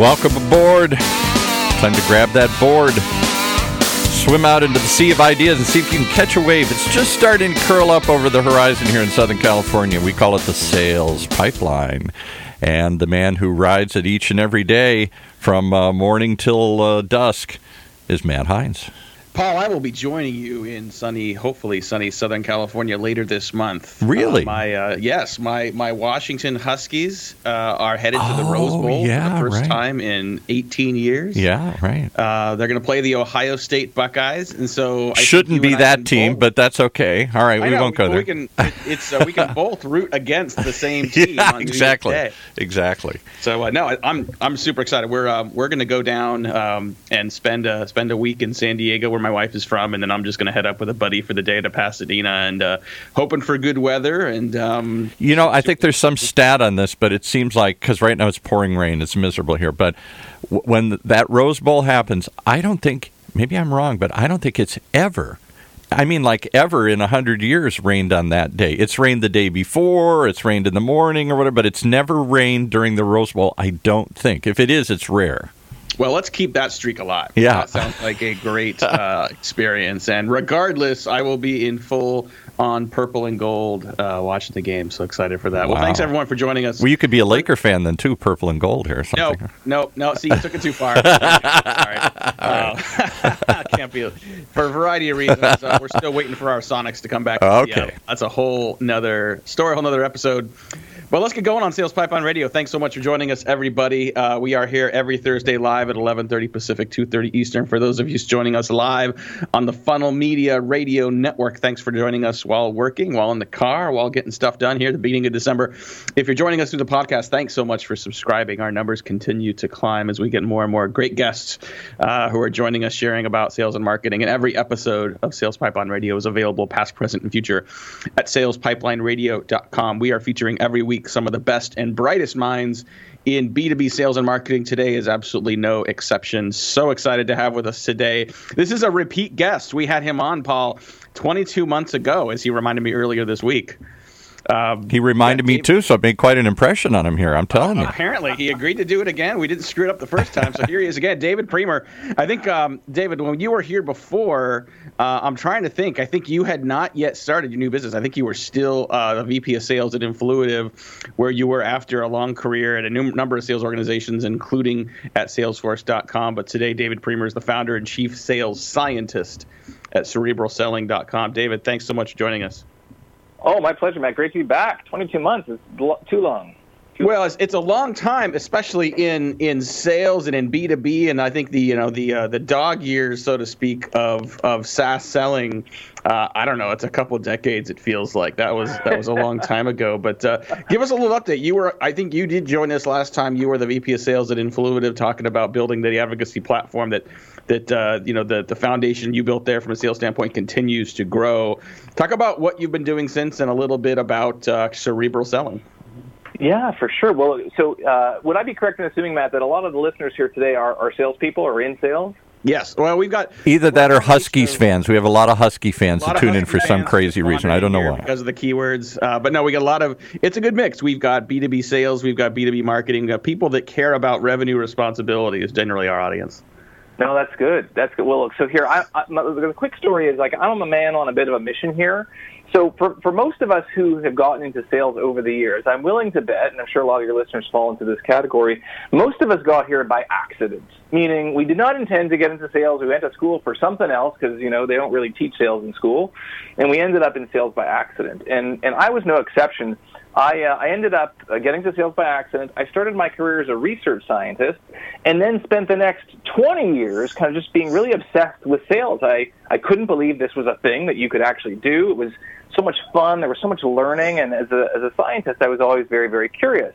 Welcome aboard. Time to grab that board, swim out into the sea of ideas, and see if you can catch a wave. It's just starting to curl up over the horizon here in Southern California. We call it the sales pipeline. And the man who rides it each and every day from uh, morning till uh, dusk is Matt Heinz. Paul, I will be joining you in sunny, hopefully sunny Southern California later this month. Really? Uh, my uh, yes, my my Washington Huskies uh, are headed to the Rose Oh, Bowl yeah, for the first right. time in 18 years. Yeah, right. Uh, they're going to play the Ohio State Buckeyes, and so I Shouldn't be that team, both- but that's okay. All right, we know, won't go there. We can. It, it's uh, we can both root against the same team. yeah, on New Year's exactly, exactly. So uh, no, I, I'm I'm super excited. We're um, we're going to go down um, and spend a spend a week in San Diego, where my wife is from, and then I'm just going to head up with a buddy for the day to Pasadena, and uh, hoping for good weather. And um, You know, I think there's some stat on this, but it seems like because right now it's pouring rain, it's miserable here. But w- when that Rose Bowl happens, I don't think. Maybe I'm wrong, but I don't think it's ever. I mean, like ever in a hundred years rained on that day. It's rained the day before, it's rained in the morning or whatever, but it's never rained during the Rose Bowl. I don't think. If it is, it's rare. Well, let's keep that streak alive. Yeah. that sounds like a great uh, experience. And regardless, I will be in full on purple and gold uh, watching the game. So excited for that. Well, thanks everyone for joining us. Well, you could be a Laker fan then too, purple and gold here No, no, no. See, you took it too far. Sorry. Uh, can't be for a variety of reasons. Uh, we're still waiting for our Sonics to come back. Okay. Seattle. that's a whole nother story, a whole nother episode. Well, let's get going on Sales Pipeline Radio. Thanks so much for joining us, everybody. Uh, we are here every Thursday live at 11:30 Pacific, 2:30 Eastern. For those of you joining us live on the Funnel Media Radio Network, thanks for joining us while working, while in the car, while getting stuff done here at the beginning of December. If you're joining us through the podcast, thanks so much for subscribing. Our numbers continue to climb as we get more and more great guests uh, who are joining us, sharing about sales and marketing. And every episode of Sales Pipeline Radio is available, past, present, and future, at salespipelineradio.com. We are featuring every week some of the best and brightest minds in B2B sales and marketing. Today is absolutely no exception. So excited to have with us today. This is a repeat guest. We had him on, Paul, 22 months ago, as he reminded me earlier this week. Um, He reminded me too, so I made quite an impression on him here. I'm telling you. Apparently, he agreed to do it again. We didn't screw it up the first time, so here he is again. David Priemer. I think, um, David, when you were here before, uh, I'm trying to think. I think you had not yet started your new business. I think you were still uh, the VP of Sales at Influitive, where you were after a long career at a num- number of sales organizations, including at Salesforce.com. But today, David Priemer is the founder and chief sales scientist at CerebralSelling.com. David, thanks so much for joining us. Oh, my pleasure, Matt. Great to be back. 22 months is too long. Well, it's, it's a long time, especially in, in sales and in B two B, and I think the you know the uh, the dog years, so to speak, of of SaaS selling. Uh, I don't know. It's a couple decades. It feels like that was that was a long time ago. But uh, give us a little update. You were, I think, you did join us last time. You were the VP of Sales at Influitive, talking about building the advocacy platform that that uh, you know the the foundation you built there from a sales standpoint continues to grow. Talk about what you've been doing since, and a little bit about uh, cerebral selling. Yeah, for sure. Well, so uh, would I be correct in assuming, Matt, that a lot of the listeners here today are, are salespeople or in sales? Yes. Well, we've got Either that or Well, Huskies fans. We have a lot of Husky fans a lot that of tune in for some crazy reason. I don't know why. because of the keywords. Uh, but no, we got a lot of. It's a good mix. We've got B two B sales. We've got B two B marketing. We've got people that care about revenue responsibility is generally our audience. No, that's good. That's good. Well, look, so here, I, I, my, the quick story is like I'm a man on a bit of a mission here. So for, for most of us who have gotten into sales over the years, I'm willing to bet, and I'm sure a lot of your listeners fall into this category, most of us got here by accident, meaning we did not intend to get into sales. We went to school for something else because, you know, they don't really teach sales in school. And we ended up in sales by accident. And, and I was no exception. I, uh, I ended up uh, getting to sales by accident. I started my career as a research scientist and then spent the next 20 years kind of just being really obsessed with sales. I, I couldn't believe this was a thing that you could actually do. It was so much fun. There was so much learning. And as a, as a scientist, I was always very, very curious.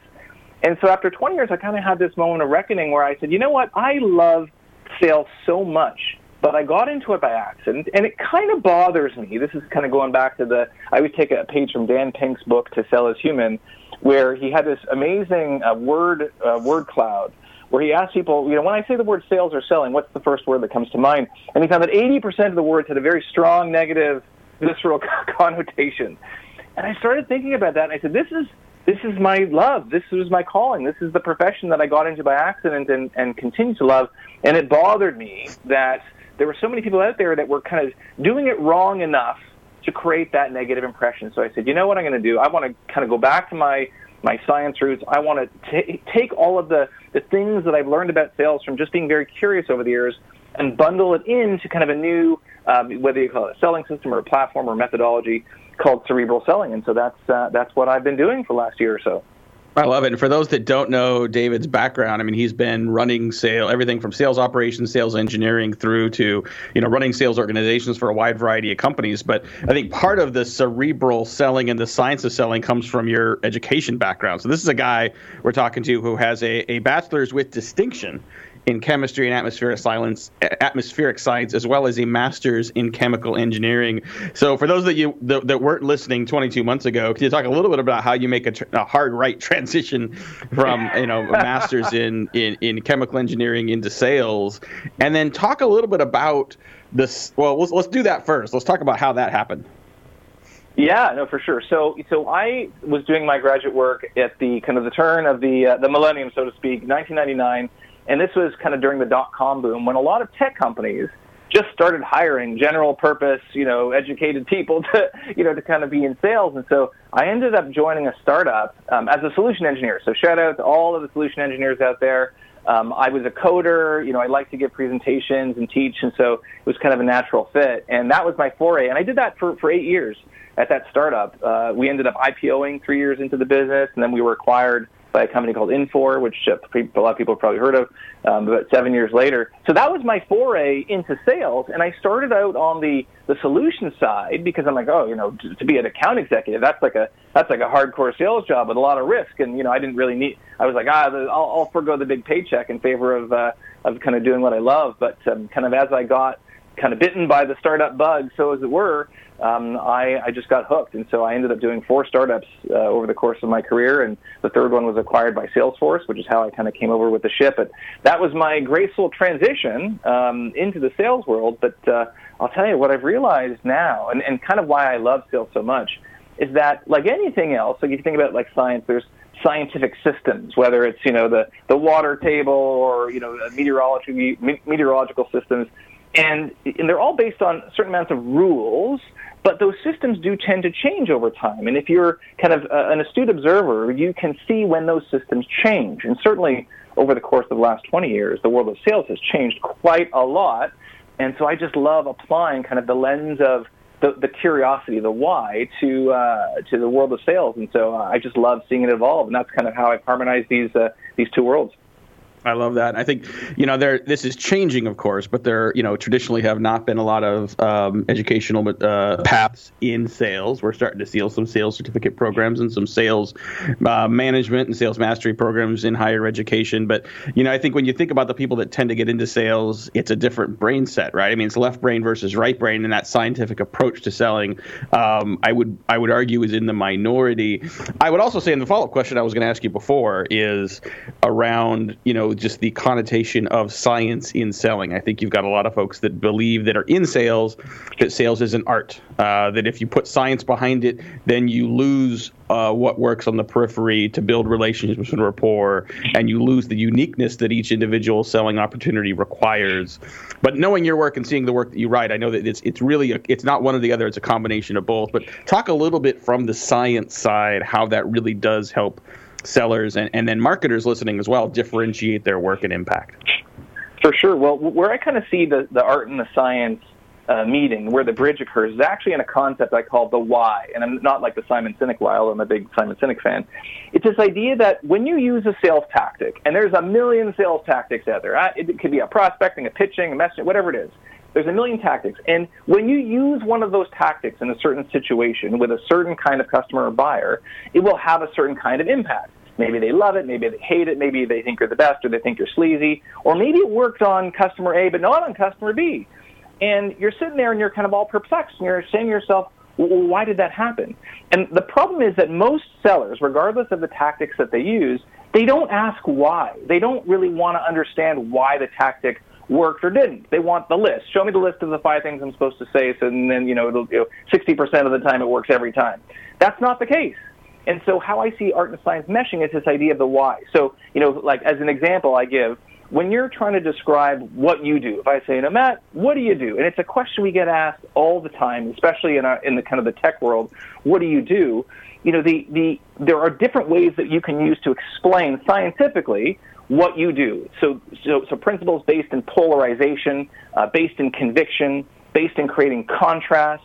And so after 20 years, I kind of had this moment of reckoning where I said, you know what? I love sales so much but I got into it by accident, and it kind of bothers me. This is kind of going back to the. I would take a page from Dan Pink's book "To Sell Is Human," where he had this amazing uh, word uh, word cloud, where he asked people, you know, when I say the word sales or selling, what's the first word that comes to mind? And he found that 80% of the words had a very strong negative, visceral connotation. And I started thinking about that, and I said, this is this is my love. This was my calling. This is the profession that I got into by accident and, and continue to love. And it bothered me that there were so many people out there that were kind of doing it wrong enough to create that negative impression. So I said, you know what I'm going to do? I want to kind of go back to my my science roots. I want to take all of the, the things that I've learned about sales from just being very curious over the years and bundle it into kind of a new, um, whether you call it a selling system or a platform or methodology called cerebral selling. And so that's uh, that's what I've been doing for the last year or so. I love it. And for those that don't know David's background, I mean, he's been running sale everything from sales operations, sales engineering, through to you know running sales organizations for a wide variety of companies. But I think part of the cerebral selling and the science of selling comes from your education background. So this is a guy we're talking to who has a, a bachelor's with distinction in chemistry and atmospheric science, atmospheric science, as well as a master's in chemical engineering. So, for those that you that, that weren't listening 22 months ago, can you talk a little bit about how you make a, tr- a hard right transition from you know a master's in, in in chemical engineering into sales, and then talk a little bit about this. Well, let's let's do that first. Let's talk about how that happened. Yeah, no, for sure. So, so I was doing my graduate work at the kind of the turn of the uh, the millennium, so to speak, 1999 and this was kind of during the dot com boom when a lot of tech companies just started hiring general purpose, you know, educated people to, you know, to kind of be in sales. And so I ended up joining a startup um, as a solution engineer. So shout out to all of the solution engineers out there. Um, I was a coder, you know, I like to give presentations and teach, and so it was kind of a natural fit. And that was my foray. And I did that for, for eight years at that startup. Uh, we ended up IPOing three years into the business, and then we were acquired by a company called Infor, which uh, a lot of people have probably heard of, um, about seven years later. So that was my foray into sales, and I started out on the the solution side because I'm like, oh, you know, to, to be an account executive, that's like a that's like a hardcore sales job with a lot of risk, and you know, I didn't really need. I was like, ah, I'll, I'll forego the big paycheck in favor of uh, of kind of doing what I love. But um, kind of as I got kind of bitten by the startup bug, so as it were, um, I, I just got hooked. And so I ended up doing four startups uh, over the course of my career. And the third one was acquired by Salesforce, which is how I kind of came over with the ship. But that was my graceful transition um, into the sales world. But uh, I'll tell you what I've realized now, and, and kind of why I love sales so much, is that like anything else, like if you think about like science, there's scientific systems, whether it's you know the the water table or you know meteorology meteorological systems, and and they're all based on certain amounts of rules but those systems do tend to change over time. And if you're kind of uh, an astute observer, you can see when those systems change. And certainly over the course of the last 20 years, the world of sales has changed quite a lot. And so I just love applying kind of the lens of the, the curiosity, the why, to uh, to the world of sales. And so uh, I just love seeing it evolve. And that's kind of how I've harmonized these uh, these two worlds. I love that. I think you know there. This is changing, of course, but there you know traditionally have not been a lot of um, educational uh, paths in sales. We're starting to see some sales certificate programs and some sales uh, management and sales mastery programs in higher education. But you know, I think when you think about the people that tend to get into sales, it's a different brain set, right? I mean, it's left brain versus right brain, and that scientific approach to selling, um, I would I would argue, is in the minority. I would also say, in the follow up question I was going to ask you before is around you know just the connotation of science in selling. I think you've got a lot of folks that believe that are in sales that sales is an art. Uh, that if you put science behind it, then you lose uh, what works on the periphery to build relationships and rapport, and you lose the uniqueness that each individual selling opportunity requires. But knowing your work and seeing the work that you write, I know that it's it's really a, it's not one or the other; it's a combination of both. But talk a little bit from the science side how that really does help sellers and, and then marketers listening as well differentiate their work and impact? For sure. Well, where I kind of see the, the art and the science uh, meeting, where the bridge occurs, is actually in a concept I call the why. And I'm not like the Simon Sinek why, although I'm a big Simon Sinek fan. It's this idea that when you use a sales tactic, and there's a million sales tactics out there, it could be a prospecting, a pitching, a messaging, whatever it is. There's a million tactics. And when you use one of those tactics in a certain situation with a certain kind of customer or buyer, it will have a certain kind of impact. Maybe they love it, maybe they hate it, maybe they think you're the best or they think you're sleazy, or maybe it worked on customer A but not on customer B. And you're sitting there and you're kind of all perplexed and you're saying to yourself, well, why did that happen? And the problem is that most sellers, regardless of the tactics that they use, they don't ask why. They don't really want to understand why the tactic worked or didn't. They want the list. Show me the list of the five things I'm supposed to say, so and then you know, it'll, you know 60% of the time it works every time. That's not the case. And so how I see art and science meshing is this idea of the why. So, you know, like as an example I give, when you're trying to describe what you do, if I say, now Matt, what do you do? And it's a question we get asked all the time, especially in our, in the kind of the tech world. What do you do? You know, the, the, there are different ways that you can use to explain scientifically what you do. So, so, so principles based in polarization, uh, based in conviction, based in creating contrast.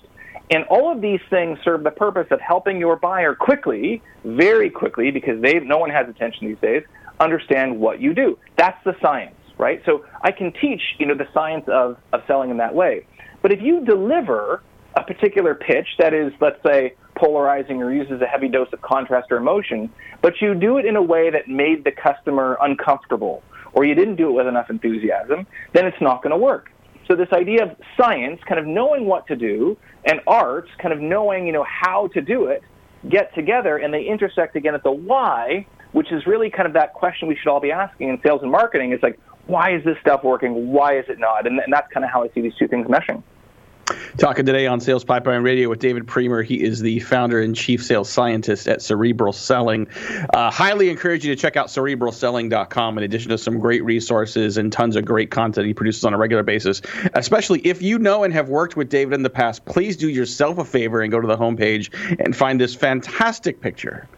And all of these things serve the purpose of helping your buyer quickly, very quickly, because they, no one has attention these days, understand what you do. That's the science, right? So I can teach, you know, the science of, of selling in that way. But if you deliver a particular pitch that is, let's say, polarizing or uses a heavy dose of contrast or emotion, but you do it in a way that made the customer uncomfortable, or you didn't do it with enough enthusiasm, then it's not going to work. So this idea of science, kind of knowing what to do, and arts, kind of knowing, you know, how to do it, get together and they intersect again at the why, which is really kind of that question we should all be asking in sales and marketing. Is like, why is this stuff working? Why is it not? And, and that's kind of how I see these two things meshing. Talking today on Sales Pipeline Radio with David Priemer. He is the founder and chief sales scientist at Cerebral Selling. Uh, highly encourage you to check out cerebralselling.com in addition to some great resources and tons of great content he produces on a regular basis. Especially if you know and have worked with David in the past, please do yourself a favor and go to the homepage and find this fantastic picture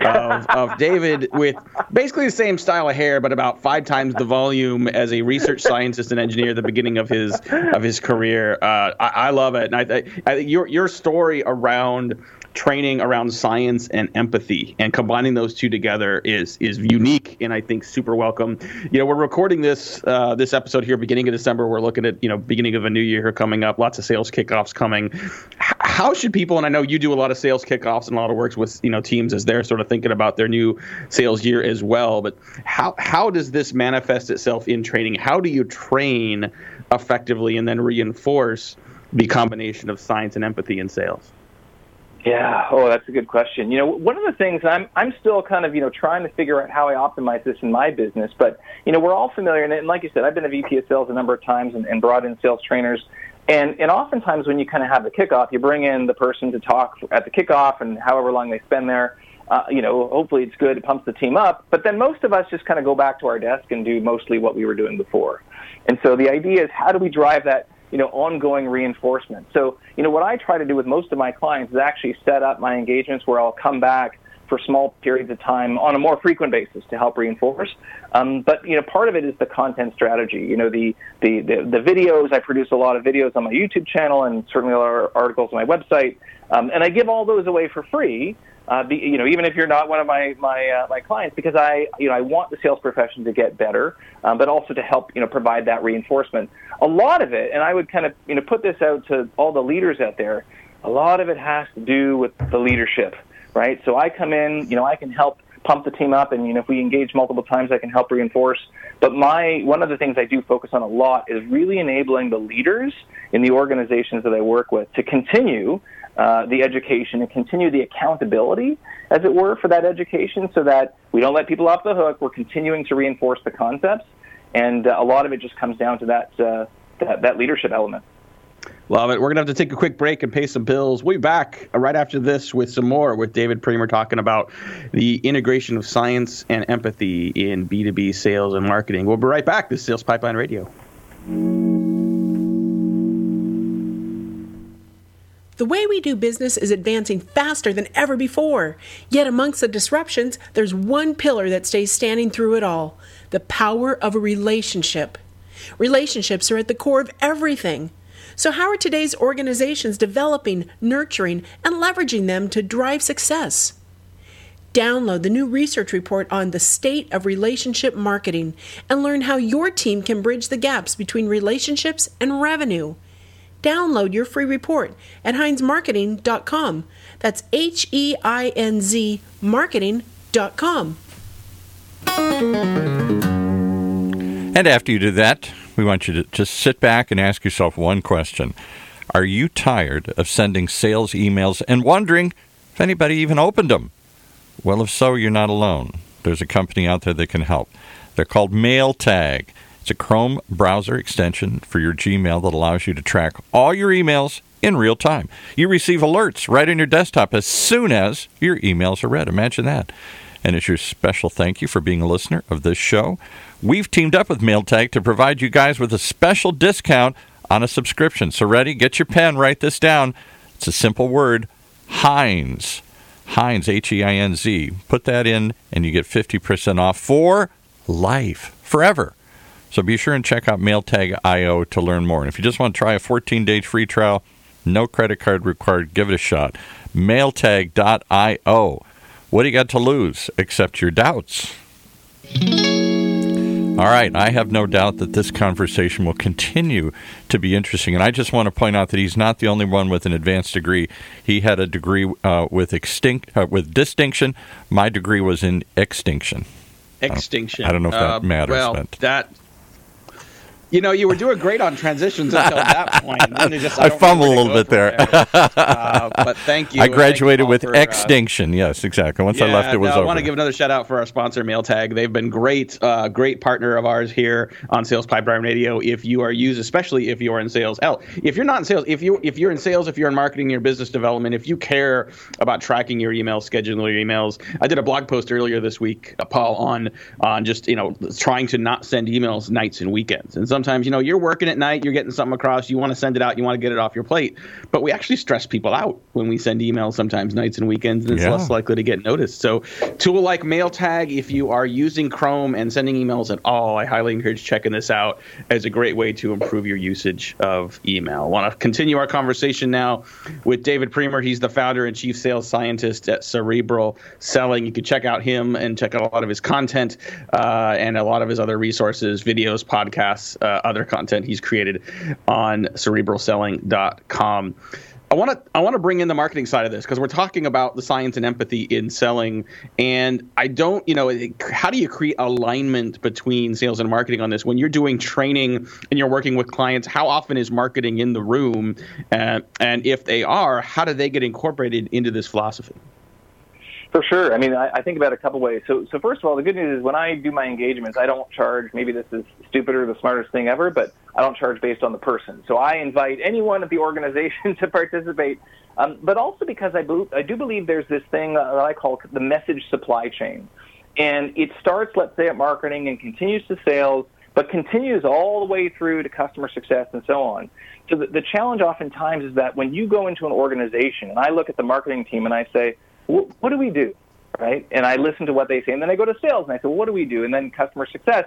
of, of David with basically the same style of hair, but about five times the volume as a research scientist and engineer at the beginning of his of his career. Uh, I, I, love it, and I, I, I, your your story around training around science and empathy and combining those two together is is unique and I think super welcome. You know, we're recording this uh, this episode here beginning of December. We're looking at you know beginning of a new year coming up. Lots of sales kickoffs coming. How should people? And I know you do a lot of sales kickoffs and a lot of works with you know teams as they're sort of thinking about their new sales year as well. But how how does this manifest itself in training? How do you train effectively and then reinforce the combination of science and empathy in sales? Yeah. Oh, that's a good question. You know, one of the things I'm I'm still kind of you know trying to figure out how I optimize this in my business, but you know we're all familiar, and, like you said, I've been a VP of sales a number of times and, and brought in sales trainers. And and oftentimes when you kind of have the kickoff, you bring in the person to talk at the kickoff, and however long they spend there, uh, you know, hopefully it's good, it pumps the team up. But then most of us just kind of go back to our desk and do mostly what we were doing before. And so the idea is how do we drive that you know, ongoing reinforcement. So, you know, what I try to do with most of my clients is actually set up my engagements where I'll come back for small periods of time on a more frequent basis to help reinforce. Um, but you know, part of it is the content strategy. You know, the, the the the videos. I produce a lot of videos on my YouTube channel and certainly a lot of articles on my website, um, and I give all those away for free uh, be, you know, even if you're not one of my my uh, my clients, because I you know I want the sales profession to get better, um, but also to help you know provide that reinforcement. A lot of it, and I would kind of you know put this out to all the leaders out there. A lot of it has to do with the leadership, right? So I come in, you know, I can help pump the team up, and you know if we engage multiple times, I can help reinforce. But my one of the things I do focus on a lot is really enabling the leaders in the organizations that I work with to continue uh, the education and continue the accountability, as it were, for that education so that we don't let people off the hook. We're continuing to reinforce the concepts. And uh, a lot of it just comes down to that, uh, that, that leadership element. Love it. We're going to have to take a quick break and pay some bills. We'll be back right after this with some more with David Priemer talking about the integration of science and empathy in B2B sales and marketing. We'll be right back. This is Sales Pipeline Radio. The way we do business is advancing faster than ever before. Yet, amongst the disruptions, there's one pillar that stays standing through it all the power of a relationship. Relationships are at the core of everything. So, how are today's organizations developing, nurturing, and leveraging them to drive success? Download the new research report on the state of relationship marketing and learn how your team can bridge the gaps between relationships and revenue. Download your free report at heinzmarketing.com. That's H E I N Z marketing.com. And after you do that, we want you to just sit back and ask yourself one question Are you tired of sending sales emails and wondering if anybody even opened them? Well, if so, you're not alone. There's a company out there that can help. They're called MailTag. It's a Chrome browser extension for your Gmail that allows you to track all your emails in real time. You receive alerts right on your desktop as soon as your emails are read. Imagine that. And as your special thank you for being a listener of this show, we've teamed up with MailTag to provide you guys with a special discount on a subscription. So, ready? Get your pen, write this down. It's a simple word Heinz. Heinz, H E I N Z. Put that in, and you get 50% off for life, forever. So be sure and check out MailTag.io to learn more. And if you just want to try a 14 day free trial, no credit card required, give it a shot. MailTag.io. What do you got to lose except your doubts? All right, I have no doubt that this conversation will continue to be interesting. And I just want to point out that he's not the only one with an advanced degree. He had a degree uh, with extinct uh, with distinction. My degree was in extinction. Extinction. I don't, I don't know if that uh, matters. Well, but. that you know, you were doing great on transitions until that point. Just, I, I fumbled a little bit there. there. uh, but thank you. I graduated you with for, uh, extinction. yes, exactly. Once yeah, I left, it was no, over. I want to give another shout out for our sponsor, MailTag. They've been great, uh, great partner of ours here on Sales Pipeline Radio. If you are used, especially if you are in sales, hell, if you're not in sales, if you if you're in sales, if you're in marketing, your business development, if you care about tracking your emails, scheduling your emails, I did a blog post earlier this week, uh, Paul, on on just you know trying to not send emails nights and weekends. And sometimes you know you're working at night, you're getting something across, you want to send it out, you want to get it off your plate. But we actually stress people out when we send emails sometimes nights and weekends, and it's Yeah. less likely to get noticed. So, tool like MailTag, if you are using Chrome and sending emails at all, I highly encourage checking this out as a great way to improve your usage of email. I want to continue our conversation now with David Priemer. He's the founder and chief sales scientist at Cerebral Selling. You can check out him and check out a lot of his content uh, and a lot of his other resources, videos, podcasts, uh, other content he's created on cerebralselling.com. I want to I want to bring in the marketing side of this because we're talking about the science and empathy in selling, and I don't you know how do you create alignment between sales and marketing on this when you're doing training and you're working with clients? How often is marketing in the room, uh, and if they are, how do they get incorporated into this philosophy? For sure. I mean, I, I think about it a couple ways. So, so first of all, the good news is when I do my engagements, I don't charge. Maybe this is stupid or the smartest thing ever, but I don't charge based on the person. So I invite anyone at the organization to participate, um, but also because I, bel I do believe there's this thing that I call the message supply chain, and it starts, let's say, at marketing and continues to sales, but continues all the way through to customer success and so on. So the, the challenge oftentimes is that when you go into an organization, and I look at the marketing team and I say, "Wh- what do we do? Right? And I listen to what they say, and then I go to sales and I say, well, what do we do? And then customer success,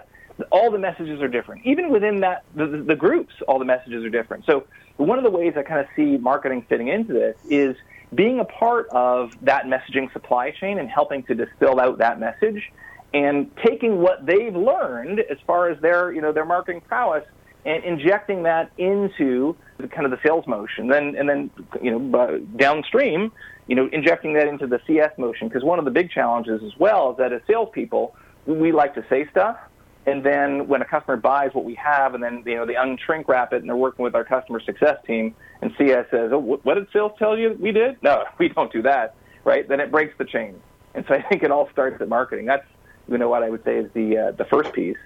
all the messages are different. Even within that, the, the, groups, all the messages are different. So one of the ways I kind of see marketing fitting into this is being a part of that messaging supply chain and helping to distill out that message and taking what they've learned as far as their, you know, their marketing prowess and injecting that into the, kind of the sales motion. Then and then you know downstream, you know, injecting that into the CS motion because one of the big challenges as well is that as salespeople, we like to say stuff. And then when a customer buys what we have, and then you know they unshrink wrap it, and they're working with our customer success team, and CS says, "Oh, what did sales tell you we did?" No, we don't do that, right? Then it breaks the chain. And so I think it all starts at marketing. That's you know what I would say is the uh, the first piece.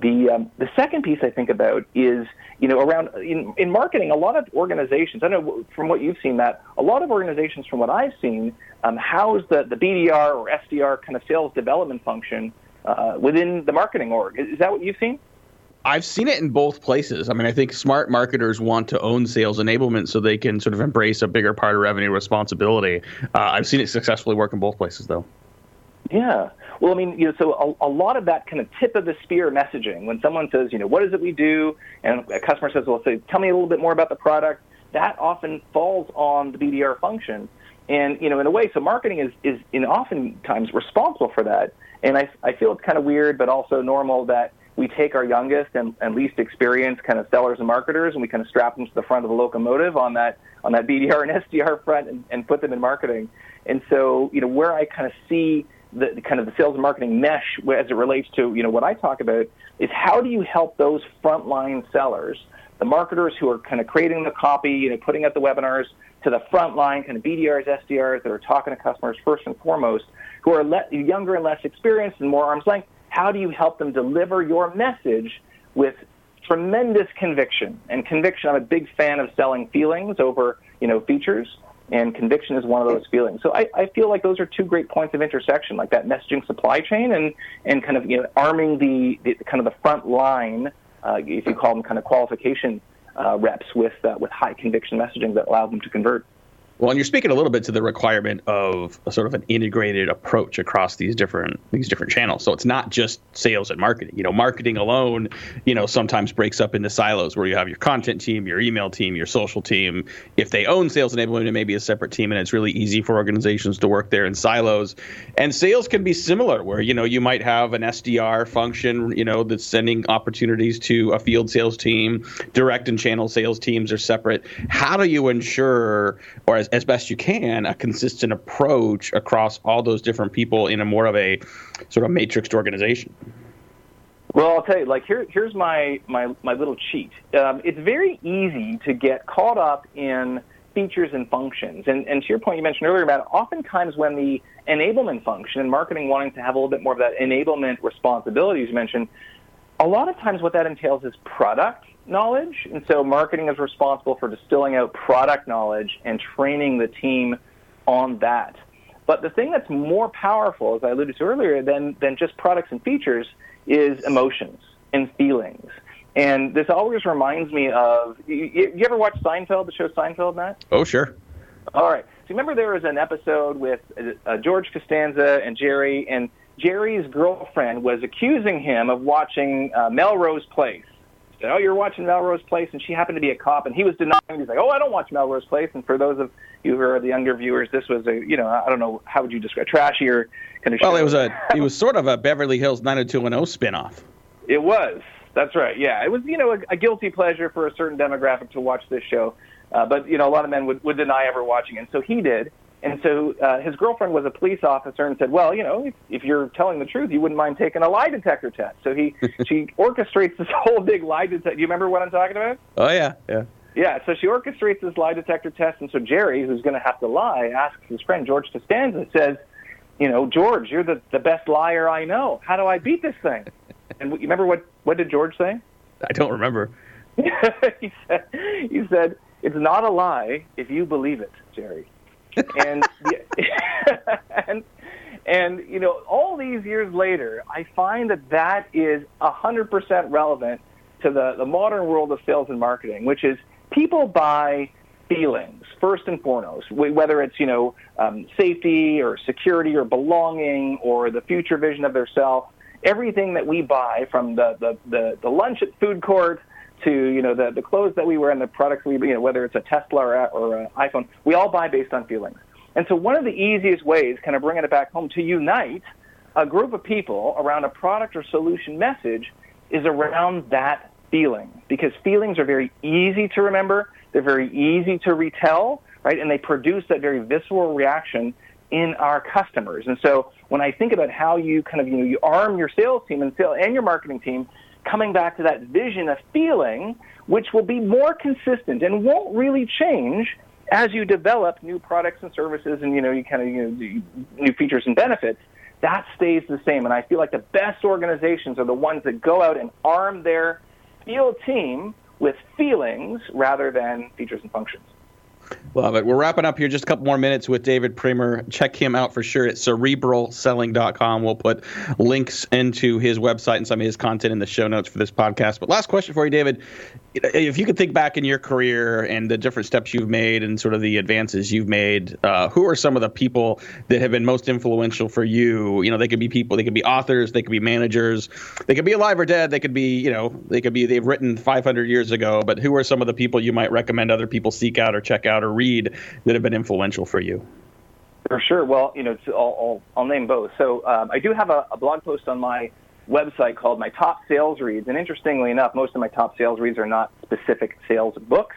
The um, the second piece I think about is you know around in, in marketing. A lot of organizations, I know from what you've seen that a lot of organizations, from what I've seen, um, house the the BDR or SDR kind of sales development function uh, within the marketing org. Is, that what you've seen? I've seen it in both places. I mean, I think smart marketers want to own sales enablement so they can sort of embrace a bigger part of revenue responsibility. Uh, I've seen it successfully work in both places, though. Yeah. Well, I mean, you know, so a, a lot of that kind of tip of the spear messaging, when someone says, you know, what is it we do, and a customer says, well, say, tell me a little bit more about the product, that often falls on the BDR function. And, you know, in a way, so marketing is, is in oftentimes responsible for that. And I, I feel it's kind of weird, but also normal that we take our youngest and, and least experienced kind of sellers and marketers and we kind of strap them to the front of the locomotive on that on that BDR and SDR front and, and put them in marketing. And so, you know, where I kind of see the, the kind of the sales and marketing mesh as it relates to, you know, what I talk about is how do you help those frontline sellers, the marketers who are kind of creating the copy, you know, putting out the webinars to the frontline kind of BDRs, SDRs that are talking to customers first and foremost, who are le- younger and less experienced and more arm's length. How do you help them deliver your message with tremendous conviction? And conviction, I'm a big fan of selling feelings over you know, features. And conviction is one of those feelings. So I, I feel like those are two great points of intersection, like that messaging supply chain and, and kind of you know, arming the, the kind of the front line, uh, if you call them kind of qualification uh, reps with uh, with high conviction messaging that allow them to convert. Well, and you're speaking a little bit to the requirement of sort of an integrated approach across these different these different channels. So it's not just sales and marketing. You know, marketing alone, you know, sometimes breaks up into silos where you have your content team, your email team, your social team. If they own sales enablement, it may be a separate team, and it's really easy for organizations to work there in silos. And sales can be similar, where you know you might have an SDR function, you know, that's sending opportunities to a field sales team. Direct and channel sales teams are separate. How do you ensure, or as as, as best you can a consistent approach across all those different people in a more of a sort of matrixed organization? Well, I'll tell you, like here, here's my my my little cheat. Um, it's very easy to get caught up in features and functions, and and to your point you mentioned earlier about oftentimes when the enablement function and marketing wanting to have a little bit more of that enablement responsibilities you mentioned, a lot of times what that entails is product knowledge. And so marketing is responsible for distilling out product knowledge and training the team on that. But the thing that's more powerful, as I alluded to earlier, than, than just products and features is emotions and feelings. And this always reminds me of you, you ever watch Seinfeld, the show Seinfeld, Matt? Oh, sure. All right. So remember there was an episode with uh, George Costanza and Jerry, and Jerry's girlfriend was accusing him of watching uh, Melrose Place said, "Oh, you're watching Melrose Place," and she happened to be a cop, and he was denying. He's like, "Oh, I don't watch Melrose Place." And for those of you who are the younger viewers, this was a, you know, I don't know how would you describe trashier kind of. Show. Well, show. it was a, it was sort of a Beverly Hills 90210 spinoff. It was. That's right. Yeah, it was, you know, a, a guilty pleasure for a certain demographic to watch this show, uh, but you know, a lot of men would, would deny ever watching it. So he did. And so uh, his girlfriend was a police officer and said, "Well, you know, if, if you're telling the truth, you wouldn't mind taking a lie detector test." So he she orchestrates this whole big lie detector. Do you remember what I'm talking about? Oh yeah, yeah. Yeah, so she orchestrates this lie detector test, and so Jerry, who's going to have to lie, asks his friend George Costanza, says, "You know, George, you're the the best liar I know. How do I beat this thing?" And you remember what what did George say? I don't remember. he said, "He said it's not a lie if you believe it, Jerry." And and and you know all these years later i find that that is 100% relevant to the, the modern world of sales and marketing which is people buy feelings first and foremost whether it's you know um, safety or security or belonging or the future vision of their self. Everything that we buy from the, the, the, the lunch at food court to you know the the clothes that we wear and the products we you know whether it's a Tesla or, or an iPhone, we all buy based on feelings. And so one of the easiest ways, kind of bringing it back home, to unite a group of people around a product or solution message is around that feeling because feelings are very easy to remember, they're very easy to retell, right? And they produce that very visceral reaction in our customers. And so when I think about how you kind of you know you arm your sales team and sales and your marketing team coming back to that vision of feeling, which will be more consistent and won't really change as you develop new products and services and you know you kind of you know new features and benefits. That stays the same, and I feel like the best organizations are the ones that go out and arm their field team with feelings rather than features and functions. Love it. We're wrapping up here. Just a couple more minutes with David Priemer. Check him out for sure at cerebralselling.com. We'll put links into his website and some of his content in the show notes for this podcast. But last question for you, David if you could think back in your career and the different steps you've made and sort of the advances you've made, uh, who are some of the people that have been most influential for you? You know, they could be people, they could be authors, they could be managers, they could be alive or dead, they could be, you know, they could be they've written 500 years ago. But who are some of the people you might recommend other people seek out or check out or read that have been influential for you? For sure. Well, you know, I'll, I'll, I'll name both. So um, I do have a, a blog post on my website called My Top Sales Reads. And interestingly enough, most of my top sales reads are not specific sales books.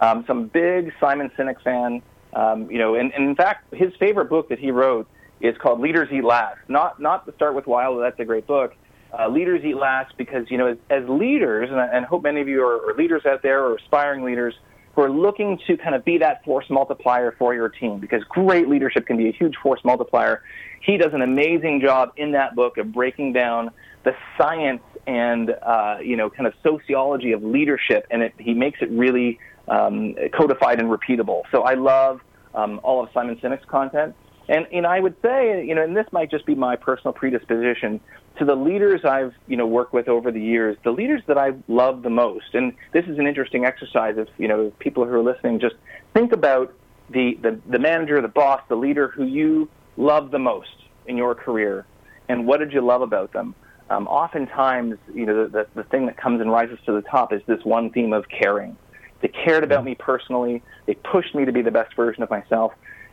Um, some big Simon Sinek fan, um, you know, and, and in fact, his favorite book that he wrote is called Leaders Eat Last. Not not to start with Why, that's a great book. Uh, leaders eat last because you know, as, as leaders, and I and hope many of you are, are leaders out there or aspiring leaders who are looking to kind of be that force multiplier for your team because great leadership can be a huge force multiplier. He does an amazing job in that book of breaking down the science and uh, you know kind of sociology of leadership, and it, he makes it really um, codified and repeatable. So I love um, all of Simon Sinek's content. And, and I would say, you know, and this might just be my personal predisposition to the leaders I've, you know, worked with over the years, the leaders that I love the most. And this is an interesting exercise if, you know, people who are listening just think about the, the, the manager, the boss, the leader who you love the most in your career and what did you love about them? Um, oftentimes, you know, the, the, the thing that comes and rises to the top is this one theme of caring. They cared about me personally. They pushed me to be the best version of myself.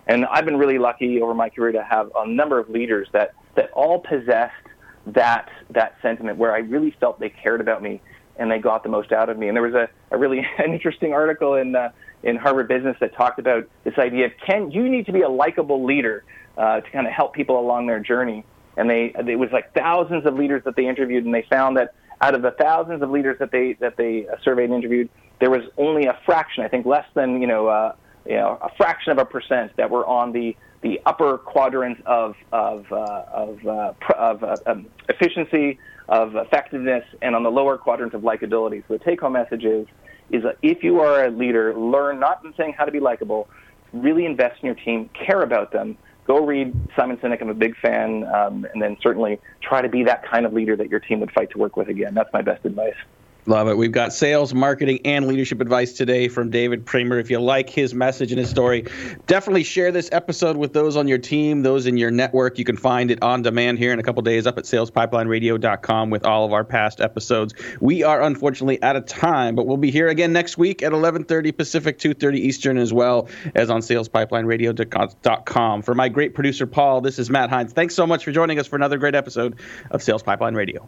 And I've been really lucky over my career to have a number of leaders that, that all possessed that, that sentiment where I really felt they cared about me and they got the most out of me. And there was a, a really an interesting article in, uh, in Harvard Business that talked about this idea of can you need to be a likable leader uh, to kind of help people along their journey. And they, it was like thousands of leaders that they interviewed, and they found that out of the thousands of leaders that they that they uh, surveyed and interviewed, there was only a fraction, I think less than you know, uh, you know, a fraction of a percent that were on the the upper quadrants of of uh, of, uh, of uh, um, efficiency, of effectiveness, and on the lower quadrants of likability. So the take-home message is is if you are a leader, learn not in saying how to be likable, really invest in your team, care about them. Go read Simon Sinek. I'm a big fan, um, and then certainly try to be that kind of leader that your team would fight to work with again. That's my best advice. Love it. We've got sales, marketing, and leadership advice today from David Priemer. If you like his message and his story, definitely share this episode with those on your team, those in your network. You can find it on demand here in a couple days up at salespipelineradio.com with all of our past episodes. We are unfortunately out of time, but we'll be here again next week at 11:30 Pacific, 2:30 Eastern, as well as on salespipelineradio.com. For my great producer Paul, this is Matt Heinz. Thanks so much for joining us for another great episode of Sales Pipeline Radio.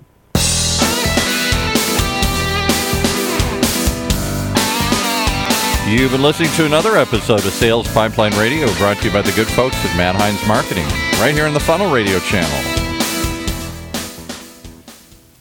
You've been listening to another episode of Sales Pipeline Radio brought to you by the good folks at Heinz Marketing, right here on the Funnel Radio channel.